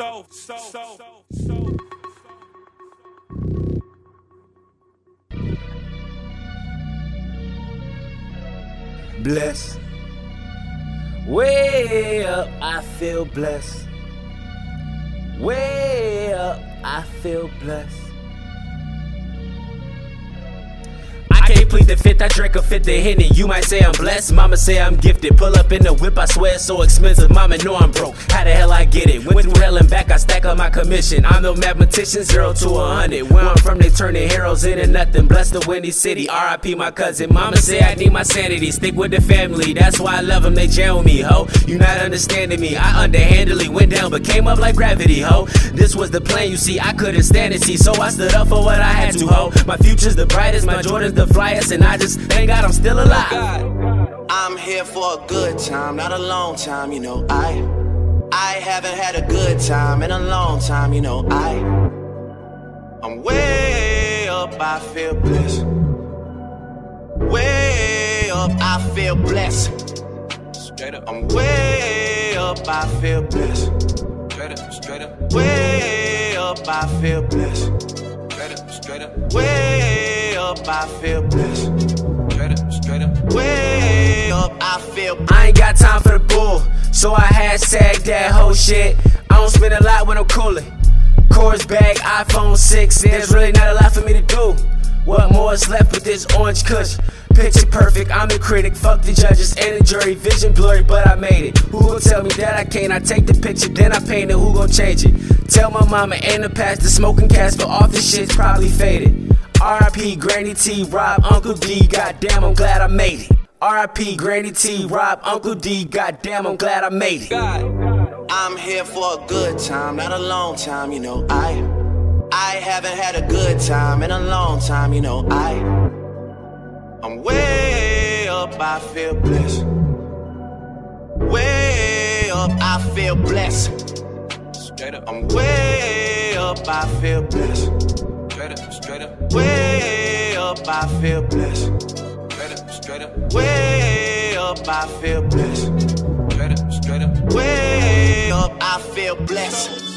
so, so, so, so. Blessed. Way up, I feel blessed. Way up, I feel blessed. I can't plead the fifth, I drank a fifth of Henny. You might say I'm blessed, mama say I'm gifted. Pull up in the whip, I swear it's so expensive. Mama know I'm broke. How the hell I get it? Went through hell and back, I stack up my commission. I'm no mathematician, zero to a hundred. Where I'm from, they turning heroes into nothing. Bless the windy city, RIP my cousin. Mama say I need my sanity, stick with the family. That's why I love them, they jail me, ho. You not understanding me, I underhandedly went down, but came up like gravity, ho. This was the plan, you see, I couldn't stand it, see. So I stood up for what I had to, ho. My future's the brightest, my Jordan's the flyest, and I just thank God I'm still alive. I'm here for a good time, not a long time, you know. I I haven't had a good time in a long time, you know. I I'm way up, I feel blessed. Way up, I feel blessed. Straight up, I'm way up, I feel blessed. straight up, straight up, Way up, I feel blessed. straight up, straight up, Way up, I feel blessed. straight up, straight up. Way up, I feel I ain't got time for the bull, so I hashtag that whole shit. I don't spend a lot when I'm cooling. Chorus bag, iPhone 6, there's really not a lot for me to do. What more is left with this orange kush? Picture perfect, I'm the critic, fuck the judges and the jury. Vision blurry, but I made it. Who gon' tell me that I can't? I take the picture, then I paint it. Who gon' change it? Tell my mama and the past, the smoking cast, but off the shit's probably faded. RIP, Granny T, Rob, Uncle D, goddamn, I'm glad I made it. RIP, Granny T, Rob, Uncle D, goddamn, I'm glad I made it. I'm here for a good time, not a long time, you know. I I haven't had a good time in a long time, you know. I I'm way up, I feel blessed. Way up, I feel blessed. Straight up, I'm way up, I feel blessed. Straight up, straight up, Way up, I feel blessed. straight up, straight up, Way up, I feel blessed. straight up, straight up. Way up, I feel blessed.